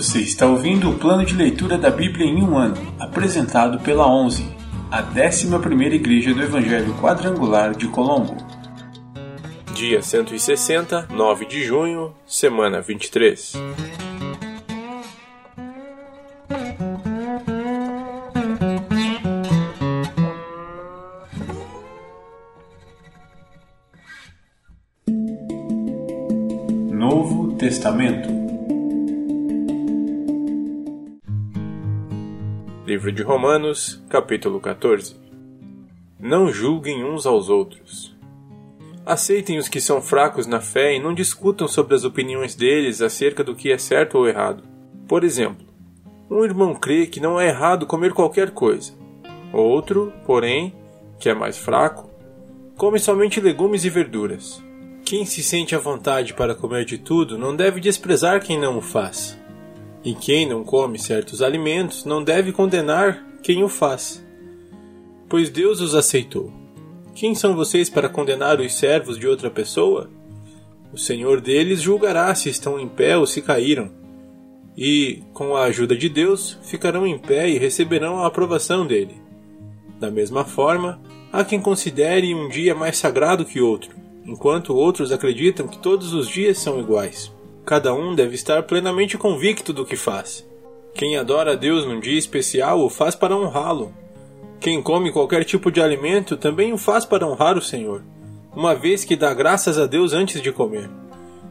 Você está ouvindo o plano de leitura da Bíblia em um ano, apresentado pela 11, a 11ª Igreja do Evangelho Quadrangular de Colombo. Dia 160, 9 de junho, semana 23. Novo Testamento Livro de Romanos, capítulo 14 Não julguem uns aos outros. Aceitem os que são fracos na fé e não discutam sobre as opiniões deles acerca do que é certo ou errado. Por exemplo, um irmão crê que não é errado comer qualquer coisa. Outro, porém, que é mais fraco, come somente legumes e verduras. Quem se sente à vontade para comer de tudo não deve desprezar quem não o faz. E quem não come certos alimentos não deve condenar quem o faz. Pois Deus os aceitou. Quem são vocês para condenar os servos de outra pessoa? O Senhor deles julgará se estão em pé ou se caíram. E, com a ajuda de Deus, ficarão em pé e receberão a aprovação dele. Da mesma forma, há quem considere um dia mais sagrado que outro enquanto outros acreditam que todos os dias são iguais. Cada um deve estar plenamente convicto do que faz. Quem adora a Deus num dia especial o faz para honrá-lo. Quem come qualquer tipo de alimento também o faz para honrar o Senhor, uma vez que dá graças a Deus antes de comer.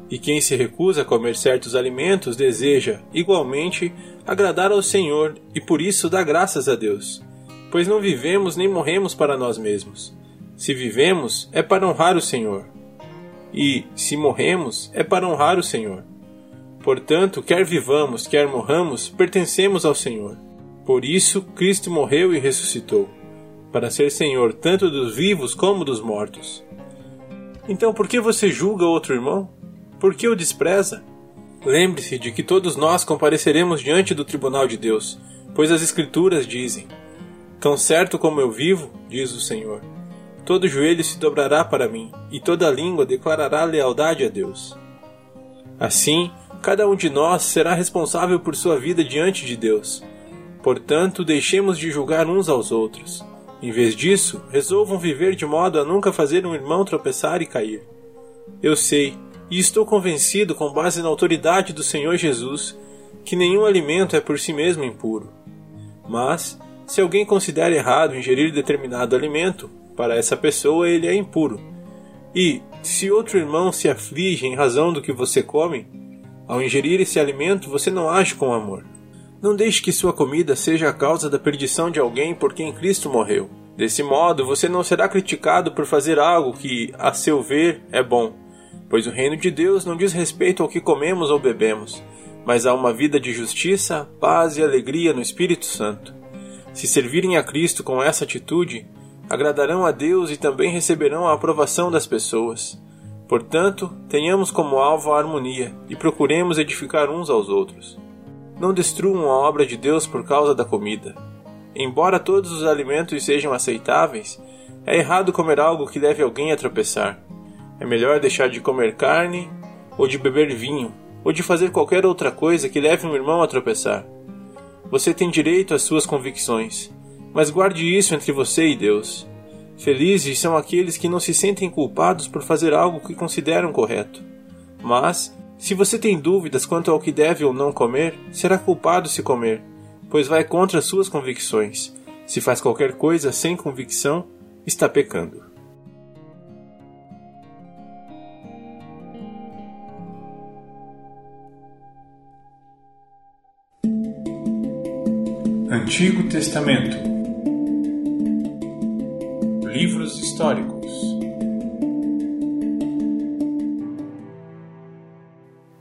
E quem se recusa a comer certos alimentos deseja, igualmente, agradar ao Senhor e por isso dá graças a Deus, pois não vivemos nem morremos para nós mesmos se vivemos, é para honrar o Senhor. E, se morremos, é para honrar o Senhor. Portanto, quer vivamos, quer morramos, pertencemos ao Senhor. Por isso, Cristo morreu e ressuscitou, para ser Senhor tanto dos vivos como dos mortos. Então, por que você julga outro irmão? Por que o despreza? Lembre-se de que todos nós compareceremos diante do tribunal de Deus, pois as Escrituras dizem: Tão certo como eu vivo, diz o Senhor todo joelho se dobrará para mim, e toda língua declarará lealdade a Deus. Assim, cada um de nós será responsável por sua vida diante de Deus. Portanto, deixemos de julgar uns aos outros. Em vez disso, resolvam viver de modo a nunca fazer um irmão tropeçar e cair. Eu sei, e estou convencido, com base na autoridade do Senhor Jesus, que nenhum alimento é por si mesmo impuro. Mas, se alguém considera errado ingerir determinado alimento, para essa pessoa ele é impuro. E, se outro irmão se aflige em razão do que você come, ao ingerir esse alimento você não age com amor. Não deixe que sua comida seja a causa da perdição de alguém por quem Cristo morreu. Desse modo, você não será criticado por fazer algo que, a seu ver, é bom, pois o reino de Deus não diz respeito ao que comemos ou bebemos, mas a uma vida de justiça, paz e alegria no Espírito Santo. Se servirem a Cristo com essa atitude, agradarão a Deus e também receberão a aprovação das pessoas. Portanto, tenhamos como alvo a harmonia e procuremos edificar uns aos outros. Não destruam a obra de Deus por causa da comida. Embora todos os alimentos sejam aceitáveis, é errado comer algo que leve alguém a tropeçar. É melhor deixar de comer carne, ou de beber vinho, ou de fazer qualquer outra coisa que leve um irmão a tropeçar. Você tem direito às suas convicções, mas guarde isso entre você e Deus. Felizes são aqueles que não se sentem culpados por fazer algo que consideram correto. Mas, se você tem dúvidas quanto ao que deve ou não comer, será culpado se comer, pois vai contra suas convicções. Se faz qualquer coisa sem convicção, está pecando. Antigo Testamento Livros históricos.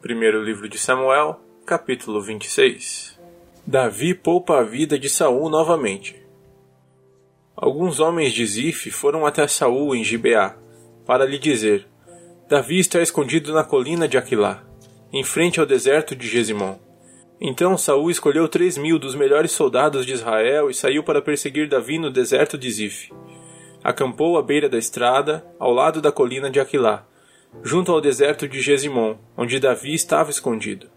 Primeiro livro de Samuel, capítulo 26. Davi poupa a vida de Saul novamente. Alguns homens de Zif foram até Saul em Gibeá para lhe dizer: Davi está escondido na colina de Aquilá, em frente ao deserto de Gesimon. Então Saul escolheu três mil dos melhores soldados de Israel e saiu para perseguir Davi no deserto de Zif acampou à beira da estrada, ao lado da colina de Aquilá, junto ao deserto de Gesimon, onde Davi estava escondido.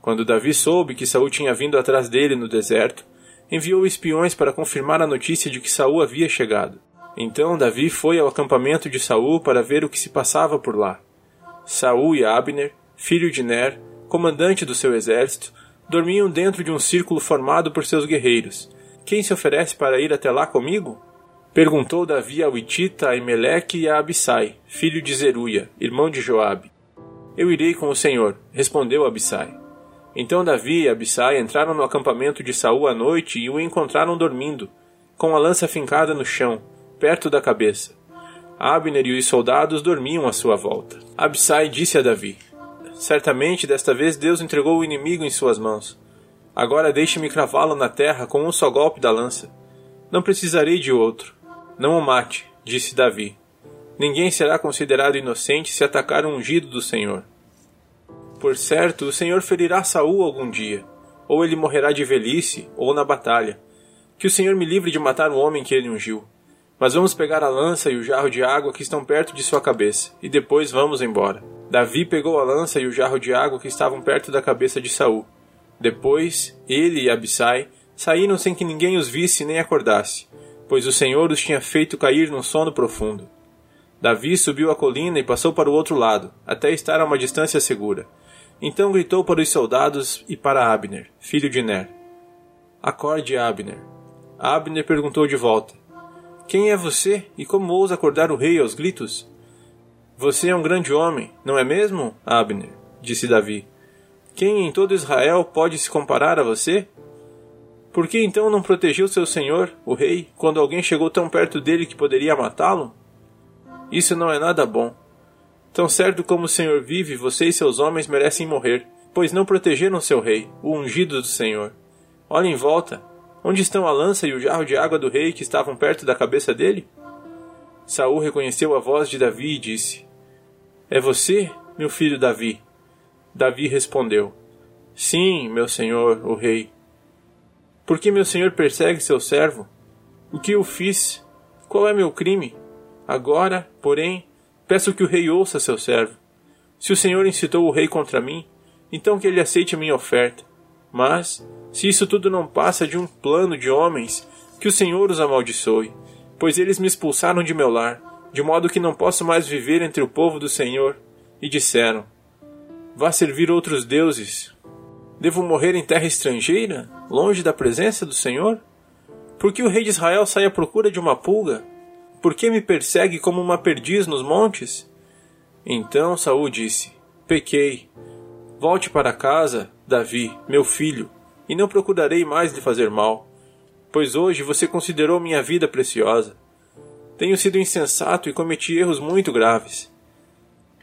Quando Davi soube que Saul tinha vindo atrás dele no deserto, enviou espiões para confirmar a notícia de que Saul havia chegado. Então Davi foi ao acampamento de Saul para ver o que se passava por lá. Saul e Abner, filho de Ner, comandante do seu exército, dormiam dentro de um círculo formado por seus guerreiros. Quem se oferece para ir até lá comigo? Perguntou Davi ao Itita, a Emeleque e a Abissai, filho de Zeruia, irmão de Joabe. Eu irei com o Senhor, respondeu Abissai. Então Davi e Abissai entraram no acampamento de Saul à noite e o encontraram dormindo, com a lança fincada no chão, perto da cabeça. Abner e os soldados dormiam à sua volta. Abissai disse a Davi: Certamente desta vez Deus entregou o inimigo em suas mãos. Agora deixe-me cravá-lo na terra com um só golpe da lança. Não precisarei de outro. Não o mate, disse Davi. Ninguém será considerado inocente se atacar o ungido do Senhor. Por certo, o Senhor ferirá Saul algum dia, ou ele morrerá de velhice, ou na batalha. Que o Senhor me livre de matar o homem que ele ungiu. Mas vamos pegar a lança e o jarro de água que estão perto de sua cabeça, e depois vamos embora. Davi pegou a lança e o jarro de água que estavam perto da cabeça de Saul. Depois, ele e Abissai saíram sem que ninguém os visse nem acordasse, pois o Senhor os tinha feito cair num sono profundo. Davi subiu a colina e passou para o outro lado, até estar a uma distância segura. Então gritou para os soldados e para Abner, filho de Ner: Acorde, Abner. Abner perguntou de volta: Quem é você e como ousa acordar o rei aos gritos? Você é um grande homem, não é mesmo, Abner? disse Davi. Quem em todo Israel pode se comparar a você? Por que então não protegeu seu senhor, o rei, quando alguém chegou tão perto dele que poderia matá-lo? Isso não é nada bom. Tão certo como o Senhor vive, você e seus homens merecem morrer, pois não protegeram seu rei, o ungido do Senhor. Olhe em volta. Onde estão a lança e o jarro de água do rei que estavam perto da cabeça dele? Saul reconheceu a voz de Davi e disse: É você, meu filho Davi? Davi respondeu: Sim, meu senhor, o rei. Por que meu senhor persegue seu servo? O que eu fiz? Qual é meu crime? Agora, porém, Peço que o rei ouça seu servo. Se o Senhor incitou o rei contra mim, então que ele aceite a minha oferta. Mas, se isso tudo não passa de um plano de homens, que o Senhor os amaldiçoe, pois eles me expulsaram de meu lar, de modo que não posso mais viver entre o povo do Senhor. E disseram: Vá servir outros deuses. Devo morrer em terra estrangeira, longe da presença do Senhor? Por que o rei de Israel sai à procura de uma pulga? Por que me persegue como uma perdiz nos montes? Então Saul disse: Pequei. Volte para casa, Davi, meu filho, e não procurarei mais lhe fazer mal, pois hoje você considerou minha vida preciosa. Tenho sido insensato e cometi erros muito graves.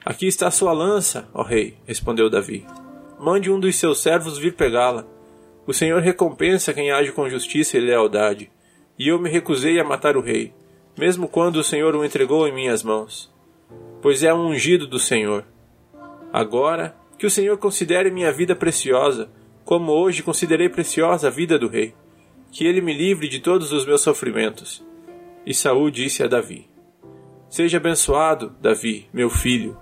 Aqui está sua lança, ó rei, respondeu Davi. Mande um dos seus servos vir pegá-la. O Senhor recompensa quem age com justiça e lealdade, e eu me recusei a matar o rei mesmo quando o Senhor o entregou em minhas mãos, pois é um ungido do Senhor. Agora, que o Senhor considere minha vida preciosa, como hoje considerei preciosa a vida do rei, que ele me livre de todos os meus sofrimentos. E Saul disse a Davi: Seja abençoado, Davi, meu filho.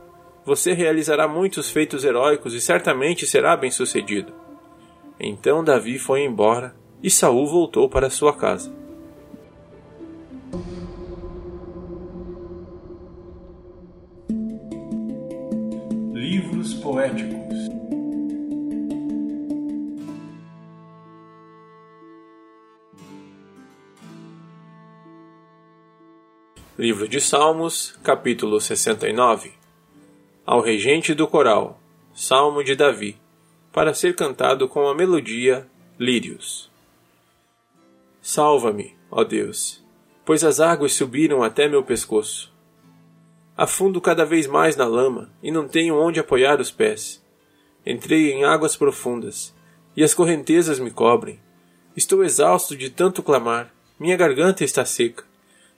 Você realizará muitos feitos heróicos e certamente será bem-sucedido. Então Davi foi embora e Saul voltou para sua casa. livros poéticos. Livro de Salmos, capítulo 69 Ao regente do coral, Salmo de Davi, para ser cantado com a melodia Lírios. Salva-me, ó Deus, pois as águas subiram até meu pescoço Afundo cada vez mais na lama e não tenho onde apoiar os pés. Entrei em águas profundas e as correntezas me cobrem. Estou exausto de tanto clamar, minha garganta está seca.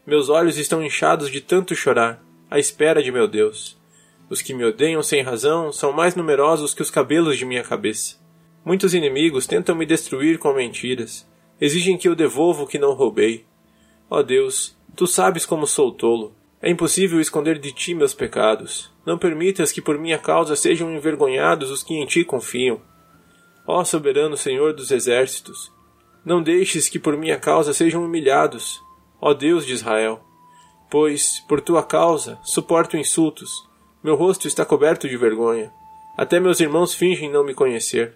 Meus olhos estão inchados de tanto chorar, à espera de meu Deus. Os que me odeiam sem razão são mais numerosos que os cabelos de minha cabeça. Muitos inimigos tentam me destruir com mentiras, exigem que eu devolva o que não roubei. Ó oh Deus, tu sabes como sou tolo. É impossível esconder de ti meus pecados. Não permitas que por minha causa sejam envergonhados os que em ti confiam. Ó soberano Senhor dos exércitos, não deixes que por minha causa sejam humilhados, ó Deus de Israel. Pois, por tua causa, suporto insultos, meu rosto está coberto de vergonha. Até meus irmãos fingem não me conhecer.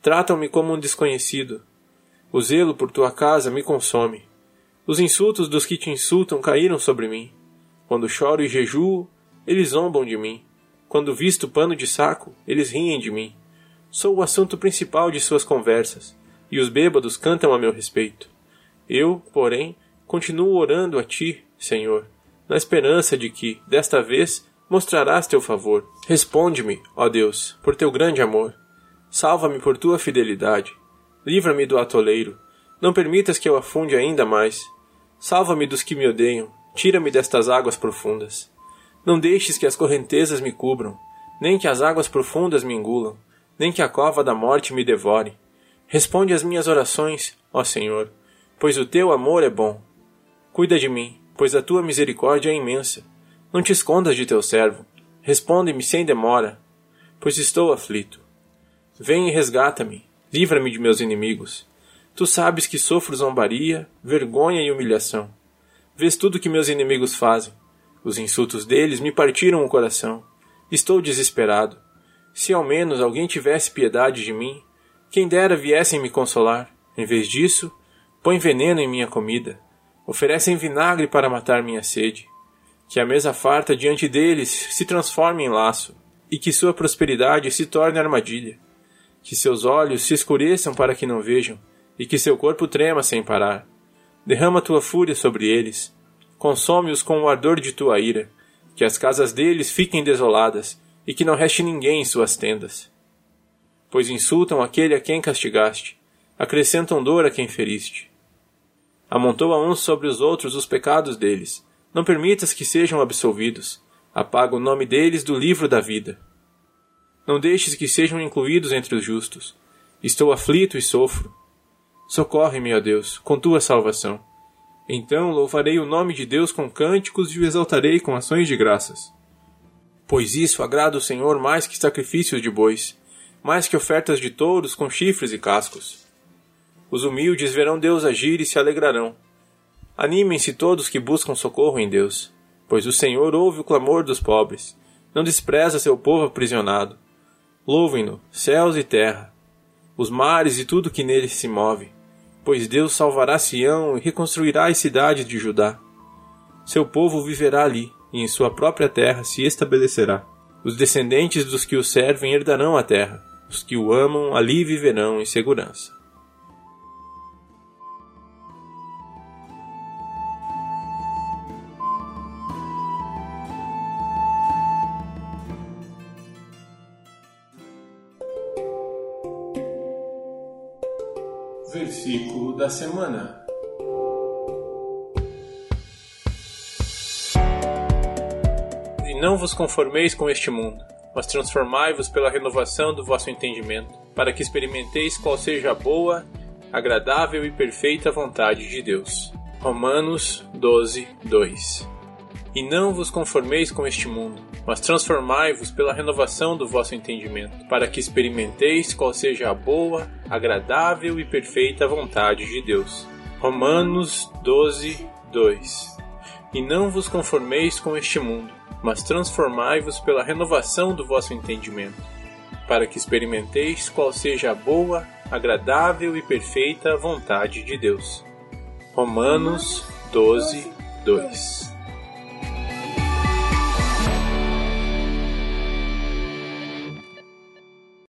Tratam-me como um desconhecido. O zelo por tua casa me consome. Os insultos dos que te insultam caíram sobre mim. Quando choro e jejuo, eles zombam de mim. Quando visto pano de saco, eles riem de mim. Sou o assunto principal de suas conversas e os bêbados cantam a meu respeito. Eu, porém, continuo orando a ti, Senhor, na esperança de que, desta vez, mostrarás teu favor. Responde-me, ó Deus, por teu grande amor. Salva-me por tua fidelidade. Livra-me do atoleiro. Não permitas que eu afunde ainda mais. Salva-me dos que me odeiam. Tira-me destas águas profundas. Não deixes que as correntezas me cubram, nem que as águas profundas me engulam, nem que a cova da morte me devore. Responde às minhas orações, ó Senhor, pois o teu amor é bom. Cuida de mim, pois a tua misericórdia é imensa. Não te escondas de teu servo. Responde-me sem demora, pois estou aflito. Vem e resgata-me, livra-me de meus inimigos. Tu sabes que sofro zombaria, vergonha e humilhação. Vês tudo que meus inimigos fazem. Os insultos deles me partiram o coração. Estou desesperado. Se ao menos alguém tivesse piedade de mim, quem dera viessem me consolar. Em vez disso, põe veneno em minha comida. Oferecem vinagre para matar minha sede. Que a mesa farta diante deles se transforme em laço, e que sua prosperidade se torne armadilha. Que seus olhos se escureçam para que não vejam, e que seu corpo trema sem parar. Derrama tua fúria sobre eles. Consome-os com o ardor de tua ira. Que as casas deles fiquem desoladas, e que não reste ninguém em suas tendas pois insultam aquele a quem castigaste, acrescentam dor a quem feriste. Amontoa uns sobre os outros os pecados deles, não permitas que sejam absolvidos, apaga o nome deles do livro da vida. Não deixes que sejam incluídos entre os justos. Estou aflito e sofro. Socorre-me, ó Deus, com tua salvação. Então louvarei o nome de Deus com cânticos e o exaltarei com ações de graças. Pois isso agrada o Senhor mais que sacrifícios de bois, mais que ofertas de touros com chifres e cascos. Os humildes verão Deus agir e se alegrarão. Animem-se todos que buscam socorro em Deus, pois o Senhor ouve o clamor dos pobres, não despreza seu povo aprisionado. Louvem-no, céus e terra, os mares e tudo que neles se move, pois Deus salvará Sião e reconstruirá as cidades de Judá. Seu povo viverá ali, e em sua própria terra se estabelecerá. Os descendentes dos que o servem herdarão a terra os que o amam ali viverão em segurança. Semana. E não vos conformeis com este mundo mas transformai-vos pela renovação do vosso entendimento, para que experimenteis qual seja a boa, agradável e perfeita vontade de Deus. Romanos 12, 2 E não vos conformeis com este mundo, mas transformai-vos pela renovação do vosso entendimento, para que experimenteis qual seja a boa, agradável e perfeita vontade de Deus. Romanos 12, 2 E não vos conformeis com este mundo, mas transformai-vos pela renovação do vosso entendimento, para que experimenteis qual seja a boa, agradável e perfeita vontade de Deus. Romanos 12, 2